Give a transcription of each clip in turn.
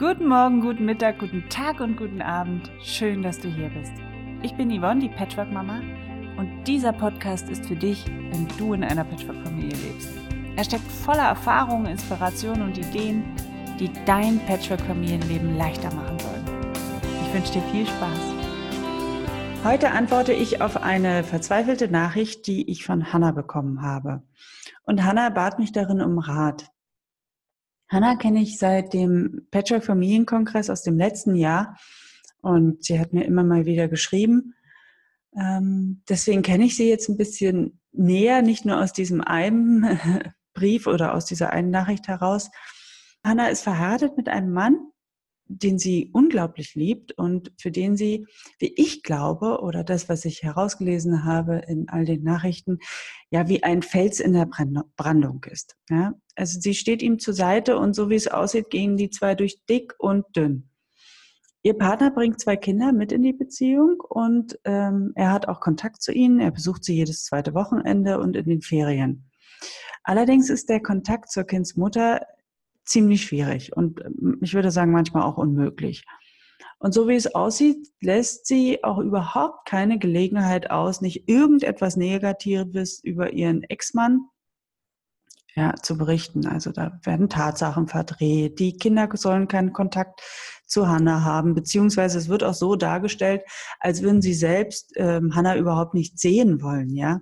Guten Morgen, guten Mittag, guten Tag und guten Abend. Schön, dass du hier bist. Ich bin Yvonne, die Patchwork-Mama, und dieser Podcast ist für dich, wenn du in einer Patchwork-Familie lebst. Er steckt voller Erfahrungen, Inspirationen und Ideen, die dein Patchwork-Familienleben leichter machen sollen. Ich wünsche dir viel Spaß. Heute antworte ich auf eine verzweifelte Nachricht, die ich von Hannah bekommen habe. Und Hannah bat mich darin um Rat. Hanna kenne ich seit dem Patchwork Familienkongress aus dem letzten Jahr und sie hat mir immer mal wieder geschrieben. Ähm, deswegen kenne ich sie jetzt ein bisschen näher, nicht nur aus diesem einen Brief oder aus dieser einen Nachricht heraus. Hanna ist verheiratet mit einem Mann, den sie unglaublich liebt und für den sie, wie ich glaube, oder das, was ich herausgelesen habe in all den Nachrichten, ja, wie ein Fels in der Brandung ist. Ja? Also sie steht ihm zur Seite und so wie es aussieht, gehen die zwei durch dick und dünn. Ihr Partner bringt zwei Kinder mit in die Beziehung und ähm, er hat auch Kontakt zu ihnen. Er besucht sie jedes zweite Wochenende und in den Ferien. Allerdings ist der Kontakt zur Kindsmutter ziemlich schwierig und ähm, ich würde sagen manchmal auch unmöglich. Und so wie es aussieht, lässt sie auch überhaupt keine Gelegenheit aus, nicht irgendetwas Negatives über ihren Ex-Mann ja, zu berichten. Also da werden Tatsachen verdreht. Die Kinder sollen keinen Kontakt zu Hannah haben, beziehungsweise es wird auch so dargestellt, als würden sie selbst ähm, Hannah überhaupt nicht sehen wollen, ja.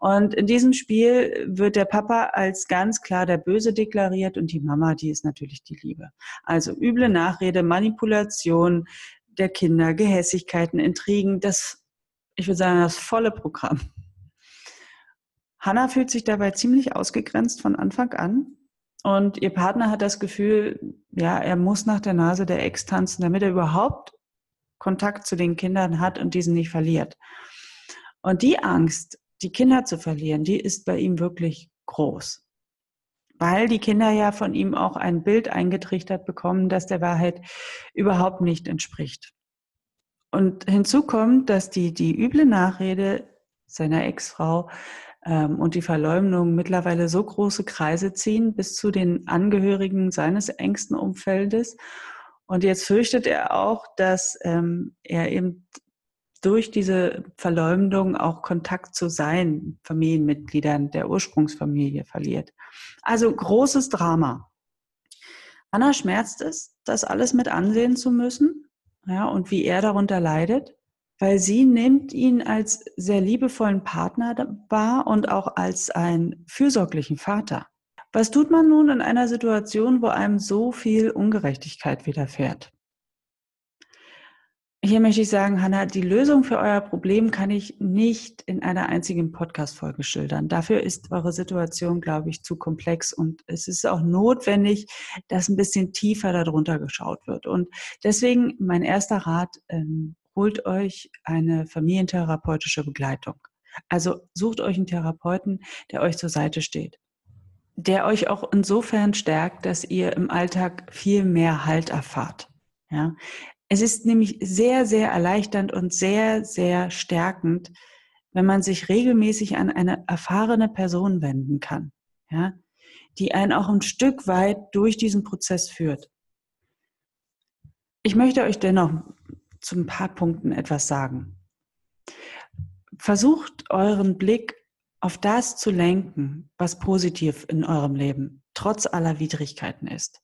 Und in diesem Spiel wird der Papa als ganz klar der Böse deklariert und die Mama, die ist natürlich die Liebe. Also üble Nachrede, Manipulation der Kinder, Gehässigkeiten, Intrigen, das, ich würde sagen, das volle Programm. Hannah fühlt sich dabei ziemlich ausgegrenzt von Anfang an. Und ihr Partner hat das Gefühl, ja, er muss nach der Nase der Ex tanzen, damit er überhaupt Kontakt zu den Kindern hat und diesen nicht verliert. Und die Angst, die Kinder zu verlieren, die ist bei ihm wirklich groß. Weil die Kinder ja von ihm auch ein Bild eingetrichtert bekommen, das der Wahrheit überhaupt nicht entspricht. Und hinzu kommt, dass die, die üble Nachrede seiner Ex-Frau ähm, und die Verleumdung mittlerweile so große Kreise ziehen bis zu den Angehörigen seines engsten Umfeldes. Und jetzt fürchtet er auch, dass ähm, er eben durch diese Verleumdung auch Kontakt zu seinen Familienmitgliedern der Ursprungsfamilie verliert. Also großes Drama. Anna schmerzt es, das alles mit ansehen zu müssen, ja, und wie er darunter leidet weil sie nimmt ihn als sehr liebevollen Partner wahr und auch als einen fürsorglichen Vater. Was tut man nun in einer Situation, wo einem so viel Ungerechtigkeit widerfährt? Hier möchte ich sagen, Hanna, die Lösung für euer Problem kann ich nicht in einer einzigen Podcast-Folge schildern. Dafür ist eure Situation, glaube ich, zu komplex und es ist auch notwendig, dass ein bisschen tiefer darunter geschaut wird. Und deswegen mein erster Rat, ähm, holt euch eine familientherapeutische Begleitung. Also sucht euch einen Therapeuten, der euch zur Seite steht, der euch auch insofern stärkt, dass ihr im Alltag viel mehr Halt erfahrt. Ja, es ist nämlich sehr, sehr erleichternd und sehr, sehr stärkend, wenn man sich regelmäßig an eine erfahrene Person wenden kann, ja, die einen auch ein Stück weit durch diesen Prozess führt. Ich möchte euch dennoch zu ein paar Punkten etwas sagen. Versucht euren Blick auf das zu lenken, was positiv in eurem Leben trotz aller Widrigkeiten ist.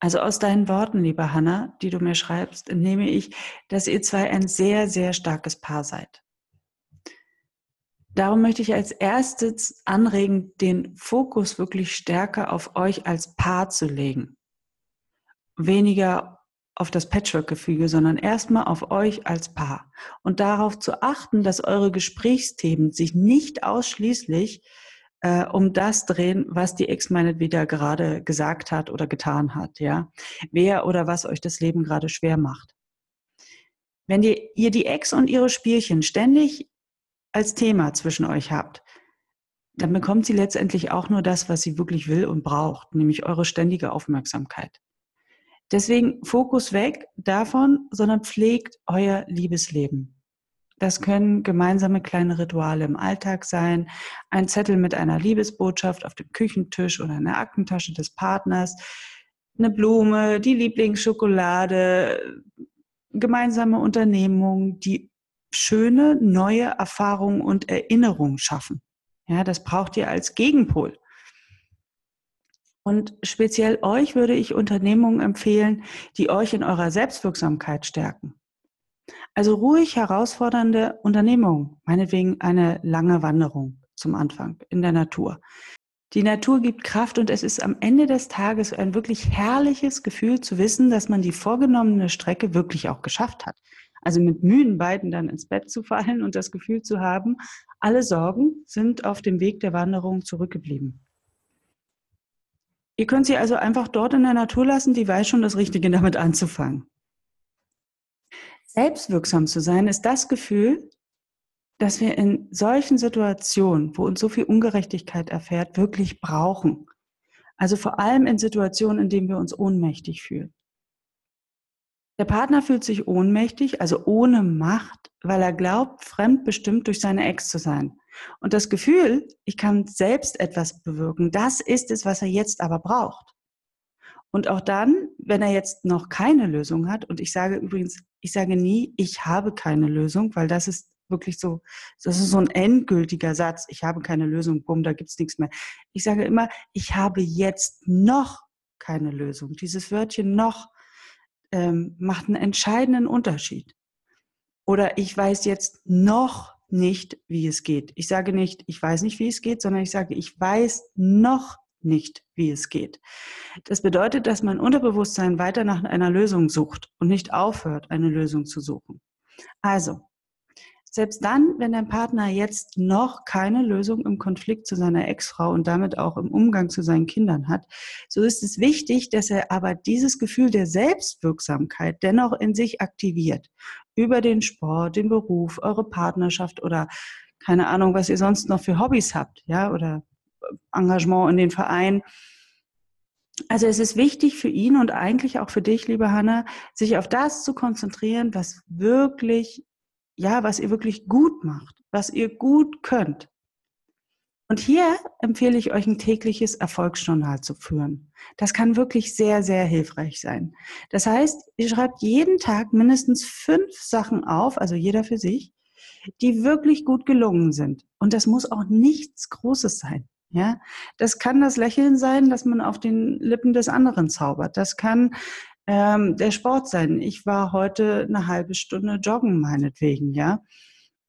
Also aus deinen Worten, liebe Hanna, die du mir schreibst, entnehme ich, dass ihr zwei ein sehr, sehr starkes Paar seid. Darum möchte ich als erstes anregen, den Fokus wirklich stärker auf euch als Paar zu legen. Weniger auf das Patchwork-Gefüge, sondern erstmal auf euch als Paar und darauf zu achten, dass eure Gesprächsthemen sich nicht ausschließlich äh, um das drehen, was die Ex wieder gerade gesagt hat oder getan hat, ja. Wer oder was euch das Leben gerade schwer macht. Wenn ihr, ihr die Ex und ihre Spielchen ständig als Thema zwischen euch habt, dann bekommt sie letztendlich auch nur das, was sie wirklich will und braucht, nämlich eure ständige Aufmerksamkeit. Deswegen Fokus weg davon, sondern pflegt euer Liebesleben. Das können gemeinsame kleine Rituale im Alltag sein, ein Zettel mit einer Liebesbotschaft auf dem Küchentisch oder in der Aktentasche des Partners. eine Blume, die Lieblingsschokolade, gemeinsame Unternehmungen, die schöne neue Erfahrungen und Erinnerungen schaffen. Ja, das braucht ihr als Gegenpol. Und speziell euch würde ich Unternehmungen empfehlen, die euch in eurer Selbstwirksamkeit stärken. Also ruhig herausfordernde Unternehmungen, meinetwegen eine lange Wanderung zum Anfang in der Natur. Die Natur gibt Kraft und es ist am Ende des Tages ein wirklich herrliches Gefühl zu wissen, dass man die vorgenommene Strecke wirklich auch geschafft hat. Also mit Mühen beiden dann ins Bett zu fallen und das Gefühl zu haben, alle Sorgen sind auf dem Weg der Wanderung zurückgeblieben. Ihr könnt sie also einfach dort in der Natur lassen, die weiß schon das Richtige damit anzufangen. Selbstwirksam zu sein ist das Gefühl, dass wir in solchen Situationen, wo uns so viel Ungerechtigkeit erfährt, wirklich brauchen. Also vor allem in Situationen, in denen wir uns ohnmächtig fühlen. Der Partner fühlt sich ohnmächtig, also ohne Macht, weil er glaubt, fremdbestimmt durch seine Ex zu sein. Und das Gefühl, ich kann selbst etwas bewirken, das ist es, was er jetzt aber braucht. Und auch dann, wenn er jetzt noch keine Lösung hat, und ich sage übrigens, ich sage nie, ich habe keine Lösung, weil das ist wirklich so, das ist so ein endgültiger Satz, ich habe keine Lösung, bumm, da gibt's nichts mehr. Ich sage immer, ich habe jetzt noch keine Lösung. Dieses Wörtchen noch ähm, macht einen entscheidenden Unterschied. Oder ich weiß jetzt noch nicht, wie es geht. Ich sage nicht, ich weiß nicht, wie es geht, sondern ich sage, ich weiß noch nicht, wie es geht. Das bedeutet, dass mein Unterbewusstsein weiter nach einer Lösung sucht und nicht aufhört, eine Lösung zu suchen. Also, selbst dann, wenn dein Partner jetzt noch keine Lösung im Konflikt zu seiner Ex-Frau und damit auch im Umgang zu seinen Kindern hat, so ist es wichtig, dass er aber dieses Gefühl der Selbstwirksamkeit dennoch in sich aktiviert. Über den Sport, den Beruf, eure Partnerschaft oder keine Ahnung, was ihr sonst noch für Hobbys habt, ja, oder Engagement in den Verein. Also es ist wichtig für ihn und eigentlich auch für dich, liebe Hanna, sich auf das zu konzentrieren, was wirklich ja, was ihr wirklich gut macht, was ihr gut könnt. Und hier empfehle ich euch ein tägliches Erfolgsjournal zu führen. Das kann wirklich sehr, sehr hilfreich sein. Das heißt, ihr schreibt jeden Tag mindestens fünf Sachen auf, also jeder für sich, die wirklich gut gelungen sind. Und das muss auch nichts Großes sein. Ja, das kann das Lächeln sein, das man auf den Lippen des anderen zaubert. Das kann ähm, der Sport sein. Ich war heute eine halbe Stunde joggen, meinetwegen, ja.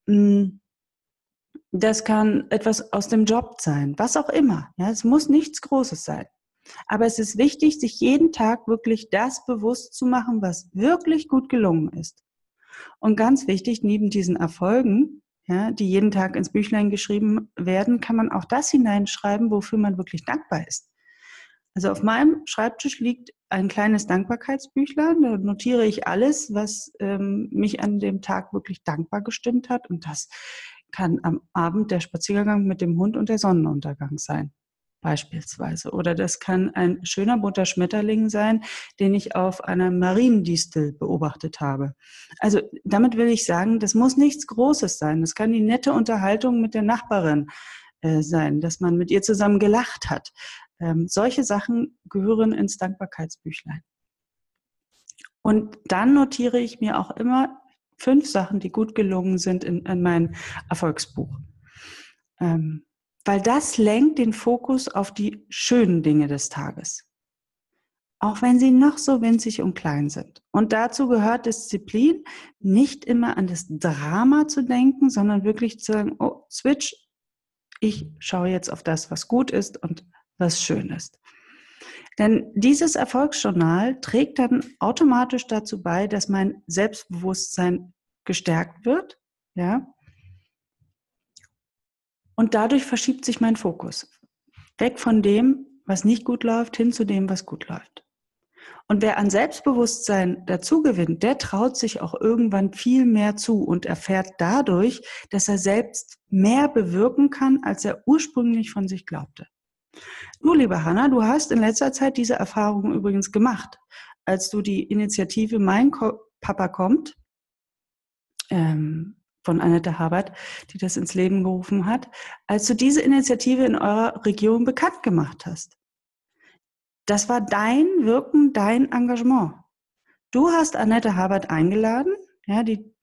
Mm, das kann etwas aus dem Job sein, was auch immer. Ja, es muss nichts Großes sein. Aber es ist wichtig, sich jeden Tag wirklich das bewusst zu machen, was wirklich gut gelungen ist. Und ganz wichtig, neben diesen Erfolgen, ja, die jeden Tag ins Büchlein geschrieben werden, kann man auch das hineinschreiben, wofür man wirklich dankbar ist. Also auf meinem Schreibtisch liegt ein kleines Dankbarkeitsbüchlein. Da notiere ich alles, was ähm, mich an dem Tag wirklich dankbar gestimmt hat. Und das kann am Abend der Spaziergang mit dem Hund und der Sonnenuntergang sein, beispielsweise. Oder das kann ein schöner bunter Schmetterling sein, den ich auf einer Mariendistel beobachtet habe. Also damit will ich sagen, das muss nichts Großes sein. Das kann die nette Unterhaltung mit der Nachbarin äh, sein, dass man mit ihr zusammen gelacht hat. Ähm, solche Sachen gehören ins Dankbarkeitsbüchlein. Und dann notiere ich mir auch immer fünf Sachen, die gut gelungen sind in, in mein Erfolgsbuch. Ähm, weil das lenkt den Fokus auf die schönen Dinge des Tages. Auch wenn sie noch so winzig und klein sind. Und dazu gehört Disziplin, nicht immer an das Drama zu denken, sondern wirklich zu sagen, oh, switch, ich schaue jetzt auf das, was gut ist und was schön ist. Denn dieses Erfolgsjournal trägt dann automatisch dazu bei, dass mein Selbstbewusstsein gestärkt wird, ja. Und dadurch verschiebt sich mein Fokus. Weg von dem, was nicht gut läuft, hin zu dem, was gut läuft. Und wer an Selbstbewusstsein dazu gewinnt, der traut sich auch irgendwann viel mehr zu und erfährt dadurch, dass er selbst mehr bewirken kann, als er ursprünglich von sich glaubte. Du, liebe Hanna, du hast in letzter Zeit diese Erfahrung übrigens gemacht, als du die Initiative Mein Papa kommt ähm, von Annette Habert, die das ins Leben gerufen hat, als du diese Initiative in eurer Region bekannt gemacht hast. das war dein Wirken, dein Engagement. Du hast Annette Habert eingeladen, ja, die,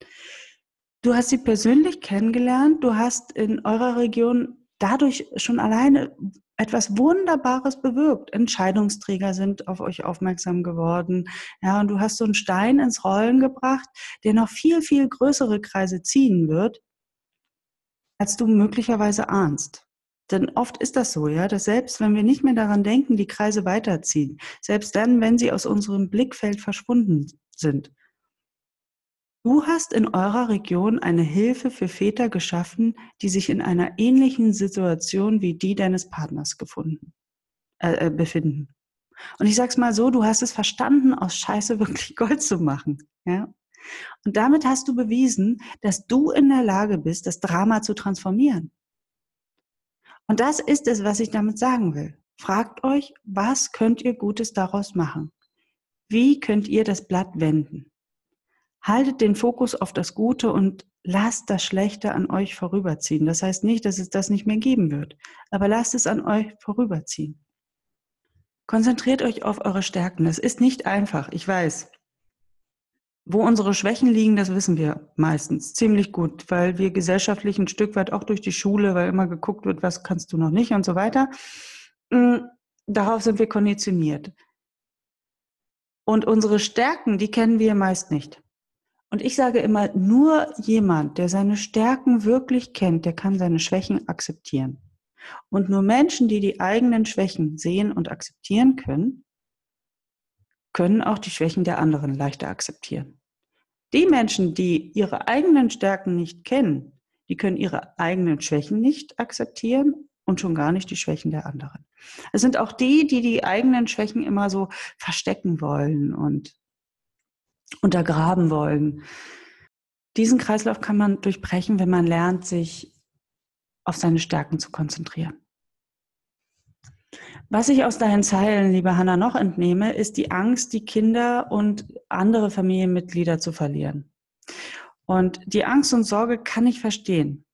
du hast sie persönlich kennengelernt, du hast in eurer Region dadurch schon alleine etwas Wunderbares bewirkt. Entscheidungsträger sind auf euch aufmerksam geworden. Ja, und du hast so einen Stein ins Rollen gebracht, der noch viel, viel größere Kreise ziehen wird, als du möglicherweise ahnst. Denn oft ist das so, ja, dass selbst wenn wir nicht mehr daran denken, die Kreise weiterziehen, selbst dann, wenn sie aus unserem Blickfeld verschwunden sind. Du hast in eurer Region eine Hilfe für Väter geschaffen, die sich in einer ähnlichen Situation wie die deines Partners gefunden, äh, äh befinden. Und ich sag's mal so, du hast es verstanden, aus Scheiße wirklich Gold zu machen, ja. Und damit hast du bewiesen, dass du in der Lage bist, das Drama zu transformieren. Und das ist es, was ich damit sagen will. Fragt euch, was könnt ihr Gutes daraus machen? Wie könnt ihr das Blatt wenden? Haltet den Fokus auf das Gute und lasst das Schlechte an euch vorüberziehen. Das heißt nicht, dass es das nicht mehr geben wird, aber lasst es an euch vorüberziehen. Konzentriert euch auf eure Stärken. Das ist nicht einfach, ich weiß. Wo unsere Schwächen liegen, das wissen wir meistens ziemlich gut, weil wir gesellschaftlich ein Stück weit auch durch die Schule, weil immer geguckt wird, was kannst du noch nicht und so weiter. Mm, darauf sind wir konditioniert. Und unsere Stärken, die kennen wir meist nicht. Und ich sage immer, nur jemand, der seine Stärken wirklich kennt, der kann seine Schwächen akzeptieren. Und nur Menschen, die die eigenen Schwächen sehen und akzeptieren können, können auch die Schwächen der anderen leichter akzeptieren. Die Menschen, die ihre eigenen Stärken nicht kennen, die können ihre eigenen Schwächen nicht akzeptieren und schon gar nicht die Schwächen der anderen. Es sind auch die, die die eigenen Schwächen immer so verstecken wollen und untergraben wollen. Diesen Kreislauf kann man durchbrechen, wenn man lernt, sich auf seine Stärken zu konzentrieren. Was ich aus deinen Zeilen, liebe Hanna, noch entnehme, ist die Angst, die Kinder und andere Familienmitglieder zu verlieren. Und die Angst und Sorge kann ich verstehen.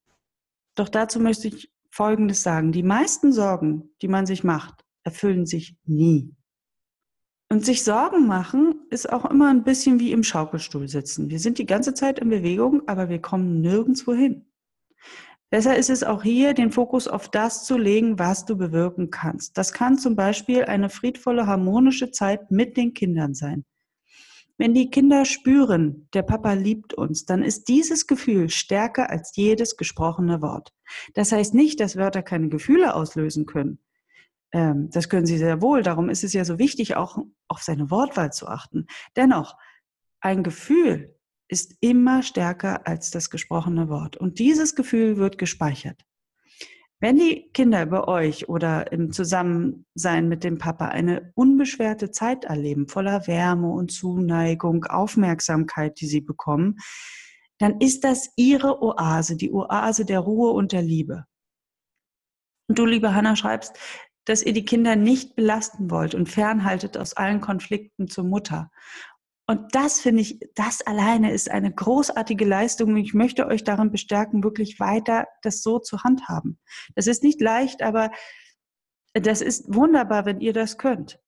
Doch dazu möchte ich Folgendes sagen. Die meisten Sorgen, die man sich macht, erfüllen sich nie. Und sich Sorgen machen ist auch immer ein bisschen wie im Schaukelstuhl sitzen. Wir sind die ganze Zeit in Bewegung, aber wir kommen nirgendwo hin. Besser ist es auch hier, den Fokus auf das zu legen, was du bewirken kannst. Das kann zum Beispiel eine friedvolle, harmonische Zeit mit den Kindern sein. Wenn die Kinder spüren, der Papa liebt uns, dann ist dieses Gefühl stärker als jedes gesprochene Wort. Das heißt nicht, dass Wörter keine Gefühle auslösen können. Ähm, das können sie sehr wohl. Darum ist es ja so wichtig, auch auf seine Wortwahl zu achten. Dennoch, ein Gefühl ist immer stärker als das gesprochene Wort. Und dieses Gefühl wird gespeichert. Wenn die Kinder bei euch oder im Zusammensein mit dem Papa eine unbeschwerte Zeit erleben, voller Wärme und Zuneigung, Aufmerksamkeit, die sie bekommen, dann ist das ihre Oase, die Oase der Ruhe und der Liebe. Und du, liebe Hanna, schreibst, dass ihr die Kinder nicht belasten wollt und fernhaltet aus allen Konflikten zur Mutter. Und das finde ich, das alleine ist eine großartige Leistung. Ich möchte euch darin bestärken, wirklich weiter das so zu handhaben. Das ist nicht leicht, aber das ist wunderbar, wenn ihr das könnt.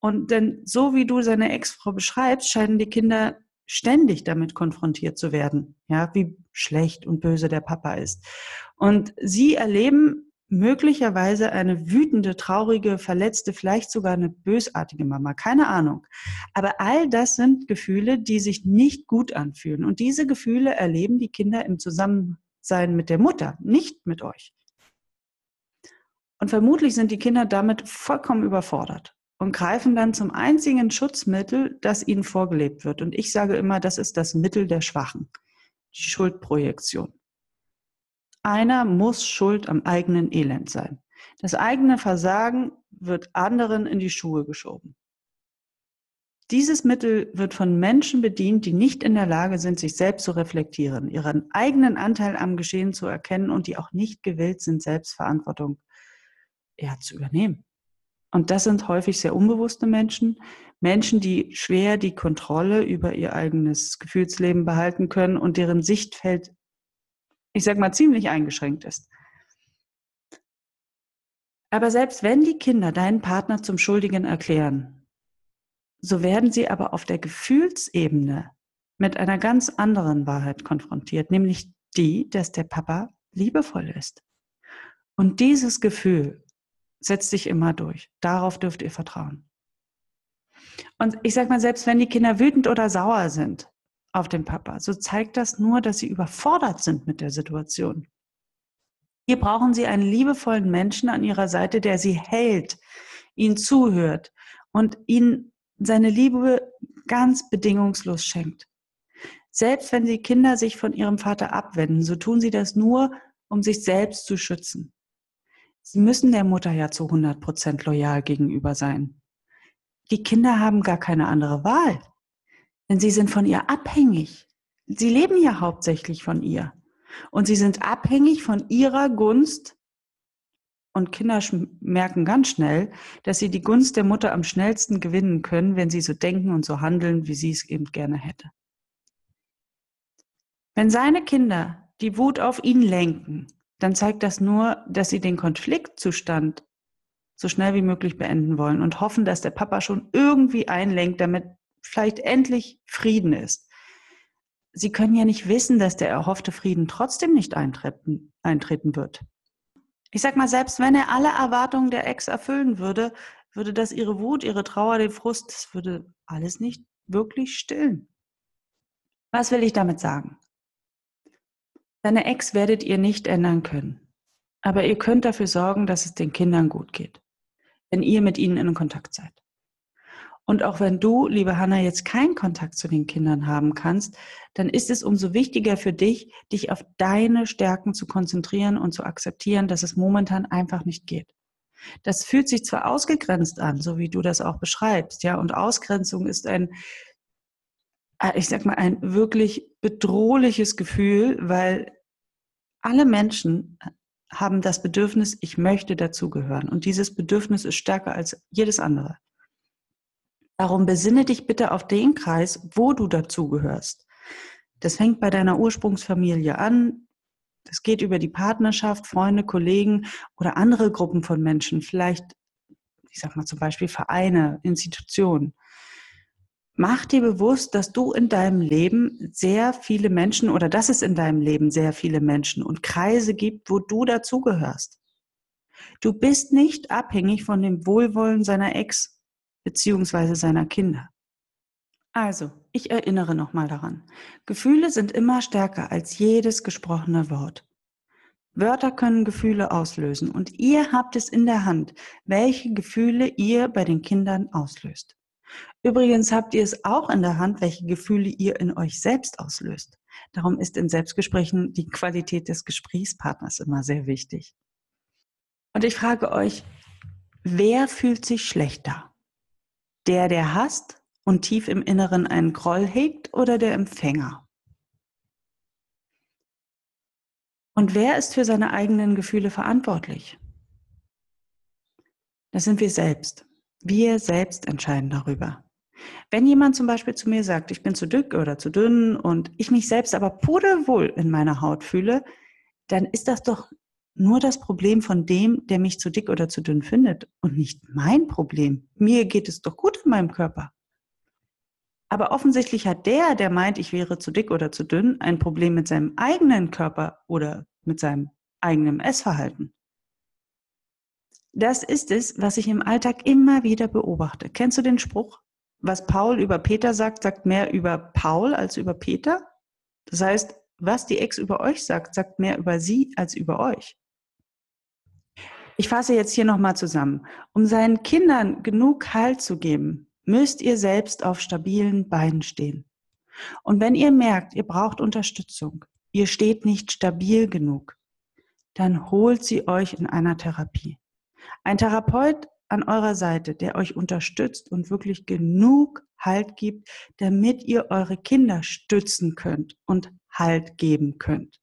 Und denn so wie du seine Ex-Frau beschreibst, scheinen die Kinder ständig damit konfrontiert zu werden, ja, wie schlecht und böse der Papa ist. Und sie erleben möglicherweise eine wütende, traurige, verletzte, vielleicht sogar eine bösartige Mama, keine Ahnung. Aber all das sind Gefühle, die sich nicht gut anfühlen. Und diese Gefühle erleben die Kinder im Zusammensein mit der Mutter, nicht mit euch. Und vermutlich sind die Kinder damit vollkommen überfordert und greifen dann zum einzigen Schutzmittel, das ihnen vorgelebt wird. Und ich sage immer, das ist das Mittel der Schwachen, die Schuldprojektion. Einer muss schuld am eigenen Elend sein. Das eigene Versagen wird anderen in die Schuhe geschoben. Dieses Mittel wird von Menschen bedient, die nicht in der Lage sind, sich selbst zu reflektieren, ihren eigenen Anteil am Geschehen zu erkennen und die auch nicht gewillt sind, Selbstverantwortung ja, zu übernehmen. Und das sind häufig sehr unbewusste Menschen, Menschen, die schwer die Kontrolle über ihr eigenes Gefühlsleben behalten können und deren Sichtfeld ich sage mal, ziemlich eingeschränkt ist. Aber selbst wenn die Kinder deinen Partner zum Schuldigen erklären, so werden sie aber auf der Gefühlsebene mit einer ganz anderen Wahrheit konfrontiert, nämlich die, dass der Papa liebevoll ist. Und dieses Gefühl setzt sich immer durch. Darauf dürft ihr vertrauen. Und ich sag mal, selbst wenn die Kinder wütend oder sauer sind auf den Papa, so zeigt das nur, dass sie überfordert sind mit der Situation. Hier brauchen sie einen liebevollen Menschen an ihrer Seite, der sie hält, ihnen zuhört und ihnen seine Liebe ganz bedingungslos schenkt. Selbst wenn die Kinder sich von ihrem Vater abwenden, so tun sie das nur, um sich selbst zu schützen. Sie müssen der Mutter ja zu 100 Prozent loyal gegenüber sein. Die Kinder haben gar keine andere Wahl, denn sie sind von ihr abhängig. Sie leben ja hauptsächlich von ihr. Und sie sind abhängig von ihrer Gunst. Und Kinder merken ganz schnell, dass sie die Gunst der Mutter am schnellsten gewinnen können, wenn sie so denken und so handeln, wie sie es eben gerne hätte. Wenn seine Kinder die Wut auf ihn lenken, dann zeigt das nur, dass sie den Konfliktzustand so schnell wie möglich beenden wollen und hoffen, dass der Papa schon irgendwie einlenkt, damit vielleicht endlich Frieden ist. Sie können ja nicht wissen, dass der erhoffte Frieden trotzdem nicht eintreten, eintreten wird. Ich sag mal, selbst wenn er alle Erwartungen der Ex erfüllen würde, würde das ihre Wut, ihre Trauer, den Frust, das würde alles nicht wirklich stillen. Was will ich damit sagen? Deine Ex werdet ihr nicht ändern können. Aber ihr könnt dafür sorgen, dass es den Kindern gut geht, wenn ihr mit ihnen in Kontakt seid. Und auch wenn du, liebe Hanna, jetzt keinen Kontakt zu den Kindern haben kannst, dann ist es umso wichtiger für dich, dich auf deine Stärken zu konzentrieren und zu akzeptieren, dass es momentan einfach nicht geht. Das fühlt sich zwar ausgegrenzt an, so wie du das auch beschreibst, ja, und Ausgrenzung ist ein äh, ich sag mal, ein wirklich bedrohliches Gefühl, weil alle Menschen haben das Bedürfnis, ich möchte dazugehören. Und dieses Bedürfnis ist stärker als jedes andere. Darum besinne dich bitte auf den Kreis, wo du dazugehörst. Das fängt bei deiner Ursprungsfamilie an. Das geht über die Partnerschaft, Freunde, Kollegen oder andere Gruppen von Menschen. Vielleicht, ich sag mal zum Beispiel Vereine, Institutionen. Mach dir bewusst, dass du in deinem Leben sehr viele Menschen oder dass es in deinem Leben sehr viele Menschen und Kreise gibt, wo du dazugehörst. Du bist nicht abhängig von dem Wohlwollen seiner Ex beziehungsweise seiner Kinder. Also, ich erinnere nochmal daran. Gefühle sind immer stärker als jedes gesprochene Wort. Wörter können Gefühle auslösen und ihr habt es in der Hand, welche Gefühle ihr bei den Kindern auslöst. Übrigens habt ihr es auch in der Hand, welche Gefühle ihr in euch selbst auslöst. Darum ist in Selbstgesprächen die Qualität des Gesprächspartners immer sehr wichtig. Und ich frage euch, wer fühlt sich schlechter? Der, der hasst und tief im Inneren einen Groll hegt oder der Empfänger? Und wer ist für seine eigenen Gefühle verantwortlich? Das sind wir selbst. Wir selbst entscheiden darüber. Wenn jemand zum Beispiel zu mir sagt, ich bin zu dick oder zu dünn und ich mich selbst aber pudelwohl in meiner Haut fühle, dann ist das doch nur das Problem von dem, der mich zu dick oder zu dünn findet und nicht mein Problem. Mir geht es doch gut in meinem Körper. Aber offensichtlich hat der, der meint, ich wäre zu dick oder zu dünn, ein Problem mit seinem eigenen Körper oder mit seinem eigenen Essverhalten. Das ist es, was ich im Alltag immer wieder beobachte. Kennst du den Spruch? Was Paul über Peter sagt, sagt mehr über Paul als über Peter. Das heißt, was die Ex über euch sagt, sagt mehr über sie als über euch. Ich fasse jetzt hier nochmal zusammen. Um seinen Kindern genug Halt zu geben, müsst ihr selbst auf stabilen Beinen stehen. Und wenn ihr merkt, ihr braucht Unterstützung, ihr steht nicht stabil genug, dann holt sie euch in einer Therapie. Ein Therapeut an eurer Seite, der euch unterstützt und wirklich genug Halt gibt, damit ihr eure Kinder stützen könnt und Halt geben könnt.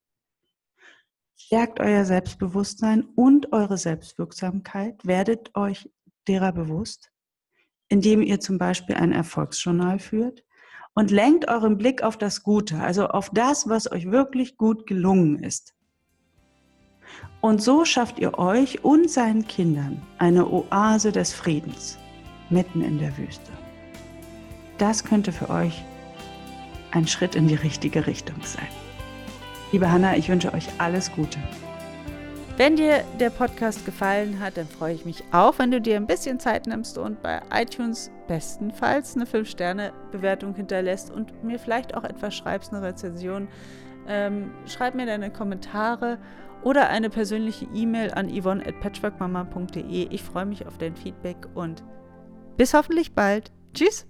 Stärkt euer Selbstbewusstsein und eure Selbstwirksamkeit, werdet euch derer bewusst, indem ihr zum Beispiel ein Erfolgsjournal führt und lenkt euren Blick auf das Gute, also auf das, was euch wirklich gut gelungen ist. Und so schafft ihr euch und seinen Kindern eine Oase des Friedens mitten in der Wüste. Das könnte für euch ein Schritt in die richtige Richtung sein. Liebe Hanna, ich wünsche euch alles Gute. Wenn dir der Podcast gefallen hat, dann freue ich mich auch, wenn du dir ein bisschen Zeit nimmst und bei iTunes bestenfalls eine 5-Sterne-Bewertung hinterlässt und mir vielleicht auch etwas schreibst, eine Rezension. Ähm, schreib mir deine Kommentare oder eine persönliche E-Mail an yvonne at patchworkmama.de. Ich freue mich auf dein Feedback und bis hoffentlich bald. Tschüss!